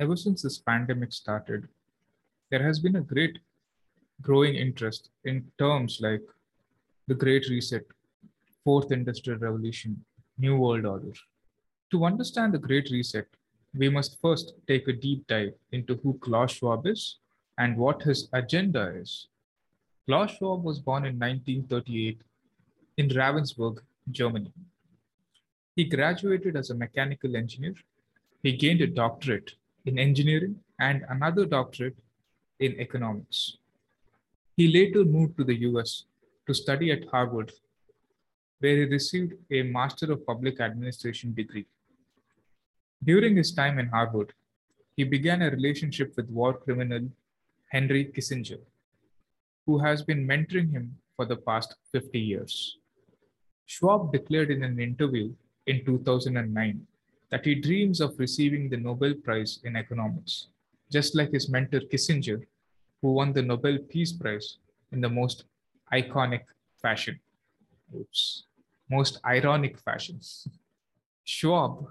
ever since this pandemic started, there has been a great growing interest in terms like the Great Reset, Fourth Industrial Revolution, New World Order. To understand the Great Reset, we must first take a deep dive into who Klaus Schwab is and what his agenda is. Klaus Schwab was born in 1938 in Ravensburg, Germany. He graduated as a mechanical engineer. He gained a doctorate in engineering and another doctorate in economics. He later moved to the US to study at Harvard, where he received a Master of Public Administration degree. During his time in Harvard, he began a relationship with war criminal Henry Kissinger, who has been mentoring him for the past 50 years. Schwab declared in an interview in 2009 that he dreams of receiving the Nobel Prize in economics, just like his mentor Kissinger, who won the Nobel Peace Prize in the most iconic fashion. Oops, most ironic fashion. Schwab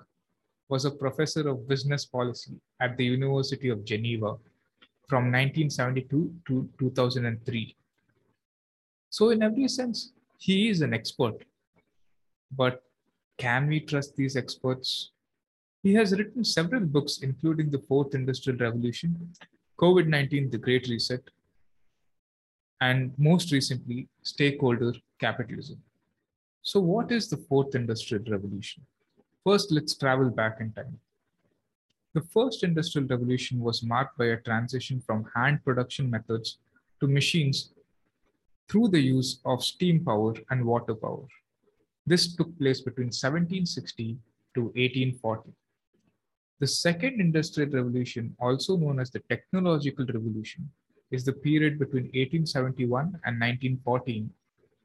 was a professor of business policy at the University of Geneva from 1972 to 2003. So, in every sense, he is an expert. But can we trust these experts? He has written several books, including The Fourth Industrial Revolution, COVID 19, The Great Reset, and most recently, Stakeholder Capitalism. So, what is the Fourth Industrial Revolution? First, let's travel back in time. The first industrial revolution was marked by a transition from hand production methods to machines through the use of steam power and water power. This took place between 1760 to 1840. The second industrial revolution, also known as the technological revolution, is the period between 1871 and 1914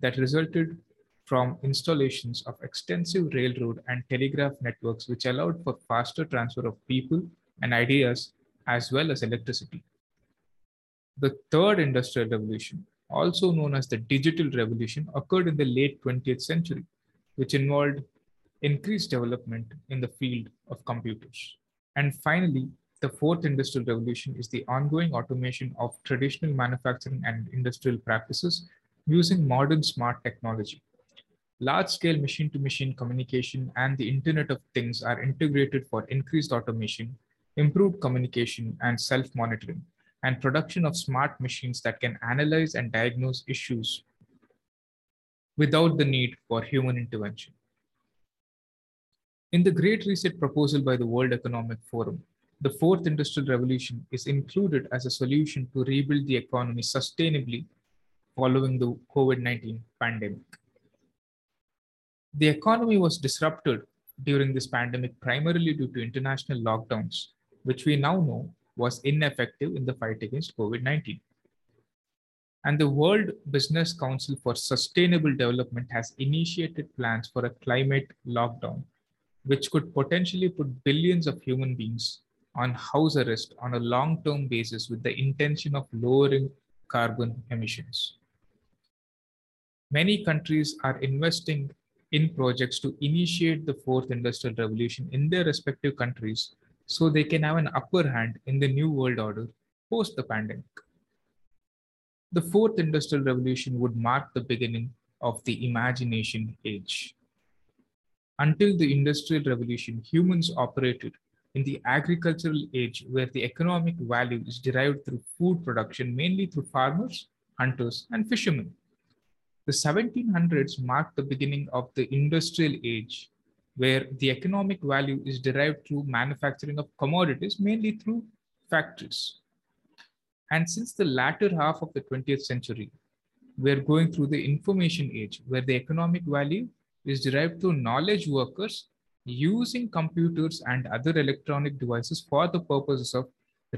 that resulted from installations of extensive railroad and telegraph networks, which allowed for faster transfer of people and ideas as well as electricity. The third industrial revolution, also known as the digital revolution, occurred in the late 20th century, which involved increased development in the field of computers. And finally, the fourth industrial revolution is the ongoing automation of traditional manufacturing and industrial practices using modern smart technology. Large scale machine to machine communication and the Internet of Things are integrated for increased automation, improved communication, and self monitoring, and production of smart machines that can analyze and diagnose issues without the need for human intervention. In the Great Reset proposal by the World Economic Forum, the fourth industrial revolution is included as a solution to rebuild the economy sustainably following the COVID 19 pandemic. The economy was disrupted during this pandemic primarily due to international lockdowns, which we now know was ineffective in the fight against COVID 19. And the World Business Council for Sustainable Development has initiated plans for a climate lockdown, which could potentially put billions of human beings on house arrest on a long term basis with the intention of lowering carbon emissions. Many countries are investing in projects to initiate the fourth industrial revolution in their respective countries so they can have an upper hand in the new world order post the pandemic. The fourth industrial revolution would mark the beginning of the imagination age. Until the industrial revolution, humans operated in the agricultural age where the economic value is derived through food production, mainly through farmers, hunters, and fishermen. The 1700s marked the beginning of the industrial age, where the economic value is derived through manufacturing of commodities, mainly through factories. And since the latter half of the 20th century, we're going through the information age, where the economic value is derived through knowledge workers using computers and other electronic devices for the purposes of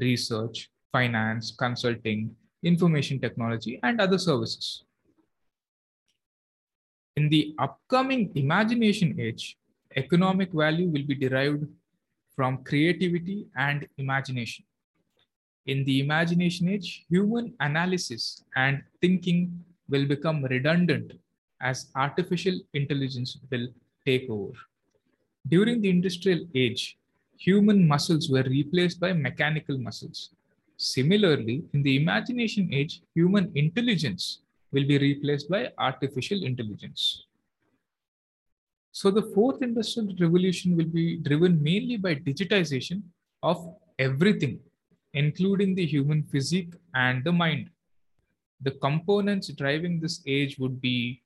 research, finance, consulting, information technology, and other services. In the upcoming imagination age, economic value will be derived from creativity and imagination. In the imagination age, human analysis and thinking will become redundant as artificial intelligence will take over. During the industrial age, human muscles were replaced by mechanical muscles. Similarly, in the imagination age, human intelligence will be replaced by artificial intelligence. So the fourth industrial revolution will be driven mainly by digitization of everything, including the human physique and the mind. The components driving this age would be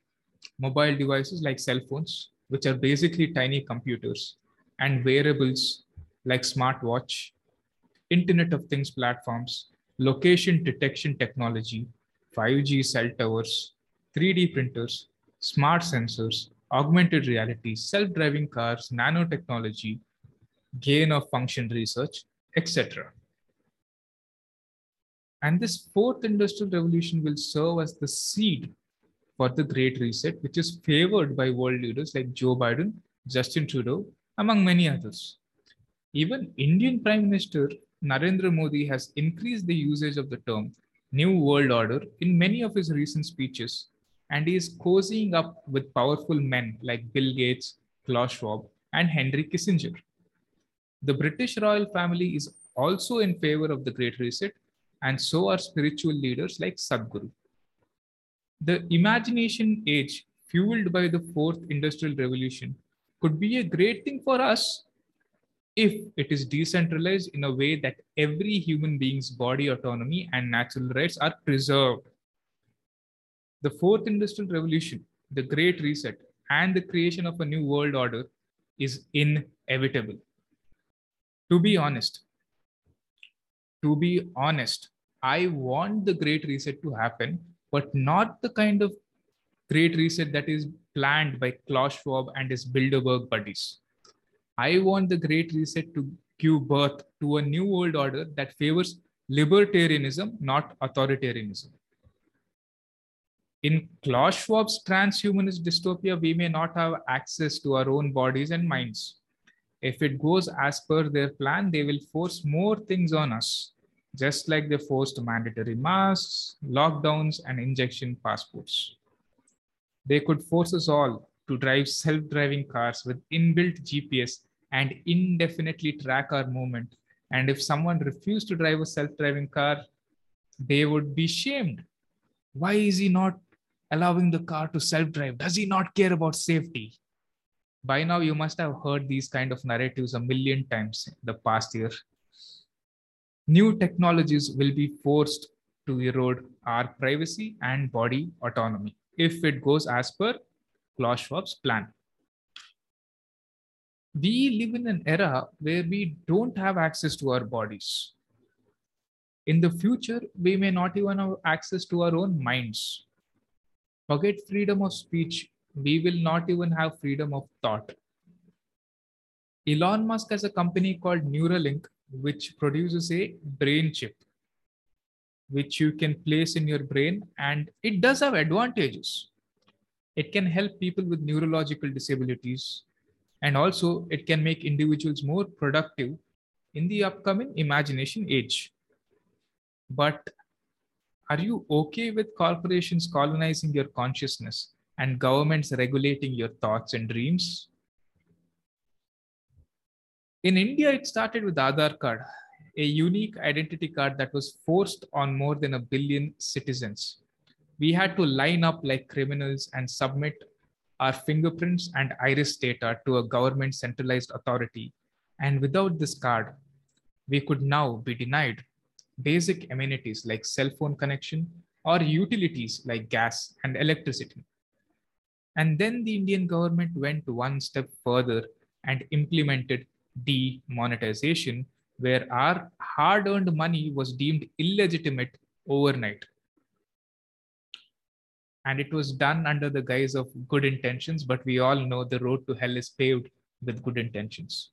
mobile devices like cell phones, which are basically tiny computers, and wearables like smartwatch, Internet of Things platforms, location detection technology, 5G cell towers, 3D printers, smart sensors, augmented reality, self-driving cars, nanotechnology, gain of function research, etc. And this fourth industrial revolution will serve as the seed for the Great Reset, which is favored by world leaders like Joe Biden, Justin Trudeau, among many others. Even Indian Prime Minister Narendra Modi has increased the usage of the term New World Order in many of his recent speeches, and he is cozying up with powerful men like Bill Gates, Klaus Schwab, and Henry Kissinger. The British royal family is also in favor of the Great Reset, and so are spiritual leaders like Sadhguru. The imagination age, fueled by the fourth industrial revolution, could be a great thing for us if it is decentralized in a way that every human being's body autonomy and natural rights are preserved. The fourth industrial revolution, the great reset, and the creation of a new world order is inevitable. To be honest, to be honest, I want the great reset to happen, but not the kind of great reset that is planned by Klaus Schwab and his Bilderberg buddies. I want the Great Reset to give birth to a new world order that favors libertarianism, not authoritarianism. In Klaus Schwab's transhumanist dystopia, we may not have access to our own bodies and minds. If it goes as per their plan, they will force more things on us, just like they forced mandatory masks, lockdowns, and injection passports. They could force us all to drive self driving cars with inbuilt GPS and indefinitely track our movement. And if someone refused to drive a self driving car, they would be shamed. Why is he not allowing the car to self drive? Does he not care about safety? By now, you must have heard these kind of narratives a million times in the past year. New technologies will be forced to erode our privacy and body autonomy if it goes as per Klaus Schwab's plan we live in an era where we don't have access to our bodies. In the future, we may not even have access to our own minds. Forget freedom of speech, we will not even have freedom of thought. Elon Musk has a company called Neuralink, which produces a brain chip, which you can place in your brain, and it does have advantages. It can help people with neurological disabilities, and also, it can make individuals more productive in the upcoming imagination age. But are you okay with corporations colonizing your consciousness and governments regulating your thoughts and dreams? In India, it started with Aadhaar card, a unique identity card that was forced on more than a billion citizens. We had to line up like criminals and submit our fingerprints and iris data to a government centralized authority. And without this card, we could now be denied basic amenities like cell phone connection or utilities like gas and electricity. And then the Indian government went one step further and implemented demonetization, where our hard earned money was deemed illegitimate overnight. And it was done under the guise of good intentions but we all know the road to hell is paved with good intentions.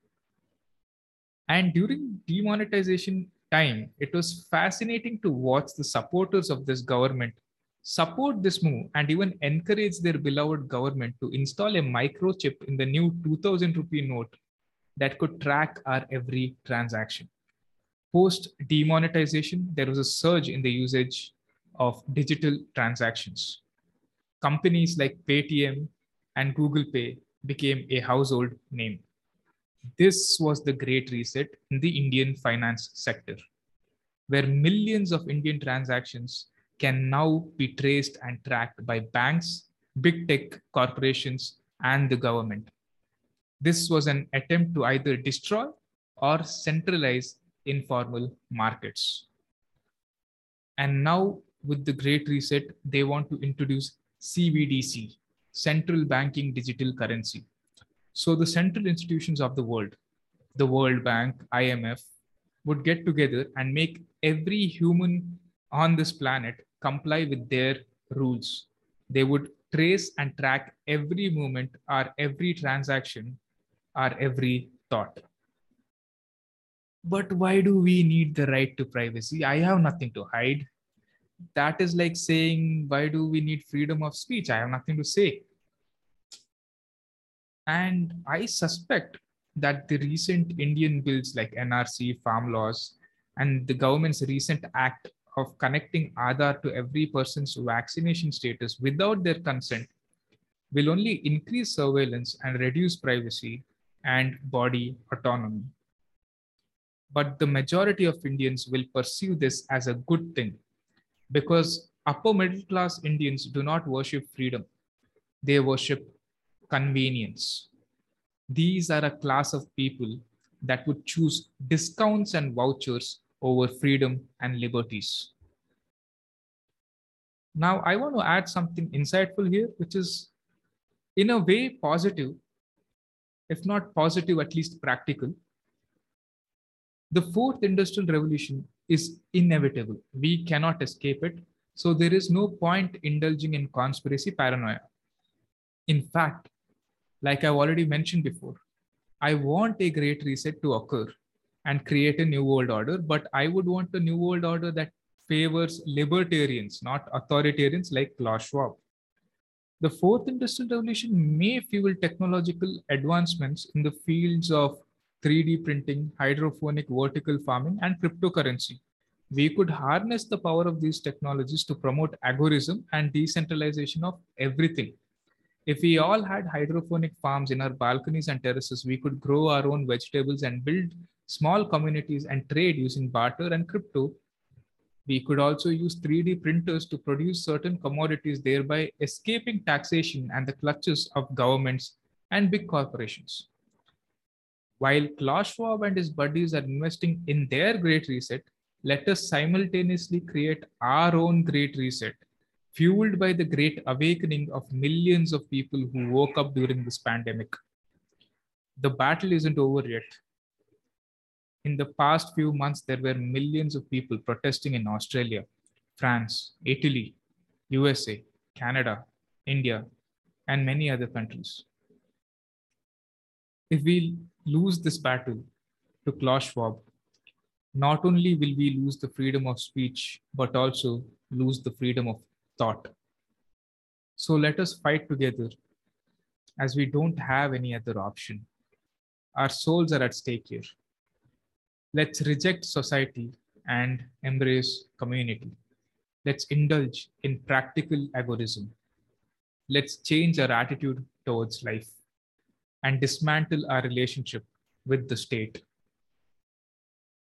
And during demonetization time it was fascinating to watch the supporters of this government support this move and even encourage their beloved government to install a microchip in the new 2000 rupee note that could track our every transaction post demonetization there was a surge in the usage of digital transactions companies like Paytm and Google Pay became a household name. This was the great reset in the Indian finance sector, where millions of Indian transactions can now be traced and tracked by banks, big tech corporations, and the government. This was an attempt to either destroy or centralize informal markets. And now, with the Great Reset, they want to introduce CBDC, Central Banking Digital Currency. So, the central institutions of the world, the World Bank, IMF, would get together and make every human on this planet comply with their rules. They would trace and track every movement or every transaction or every thought. But why do we need the right to privacy? I have nothing to hide. That is like saying, why do we need freedom of speech? I have nothing to say. And I suspect that the recent Indian bills like NRC, farm laws, and the government's recent act of connecting Aadhaar to every person's vaccination status without their consent will only increase surveillance and reduce privacy and body autonomy. But the majority of Indians will perceive this as a good thing because upper middle class Indians do not worship freedom, they worship convenience. These are a class of people that would choose discounts and vouchers over freedom and liberties. Now, I want to add something insightful here, which is in a way positive, if not positive, at least practical. The fourth industrial revolution is inevitable. We cannot escape it. So there is no point indulging in conspiracy paranoia. In fact, like I've already mentioned before, I want a great reset to occur and create a new world order, but I would want a new world order that favors libertarians, not authoritarians like Klaus Schwab. The fourth industrial revolution may fuel technological advancements in the fields of 3D printing, hydroponic vertical farming, and cryptocurrency. We could harness the power of these technologies to promote agorism and decentralization of everything. If we all had hydroponic farms in our balconies and terraces, we could grow our own vegetables and build small communities and trade using barter and crypto. We could also use 3D printers to produce certain commodities, thereby escaping taxation and the clutches of governments and big corporations. While Klaus Schwab and his buddies are investing in their great reset, let us simultaneously create our own great reset, fueled by the great awakening of millions of people who woke up during this pandemic. The battle isn't over yet. In the past few months, there were millions of people protesting in Australia, France, Italy, USA, Canada, India, and many other countries. If we lose this battle to Klaus Schwab, not only will we lose the freedom of speech, but also lose the freedom of thought. So let us fight together as we don't have any other option. Our souls are at stake here. Let's reject society and embrace community. Let's indulge in practical agorism. Let's change our attitude towards life and dismantle our relationship with the state.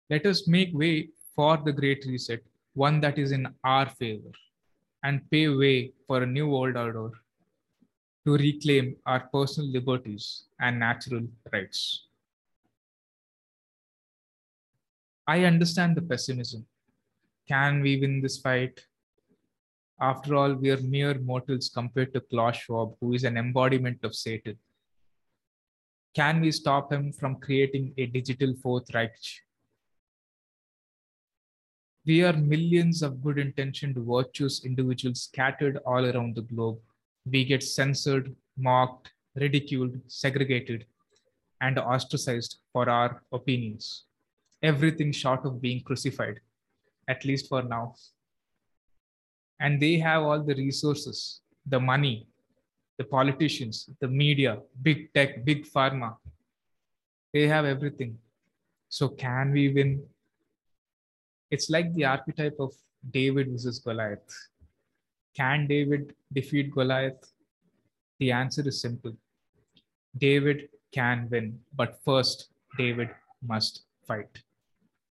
Let us make way for the Great Reset, one that is in our favor, and pave way for a new world order to reclaim our personal liberties and natural rights. I understand the pessimism. Can we win this fight? After all, we are mere mortals compared to Klaus Schwab, who is an embodiment of Satan. Can we stop him from creating a digital Fourth Reich? We are millions of good intentioned, virtuous individuals scattered all around the globe. We get censored, mocked, ridiculed, segregated, and ostracized for our opinions. Everything short of being crucified, at least for now. And they have all the resources, the money, the politicians, the media, big tech, big pharma. They have everything. So, can we win? It's like the archetype of David versus Goliath. Can David defeat Goliath? The answer is simple. David can win, but first, David must fight.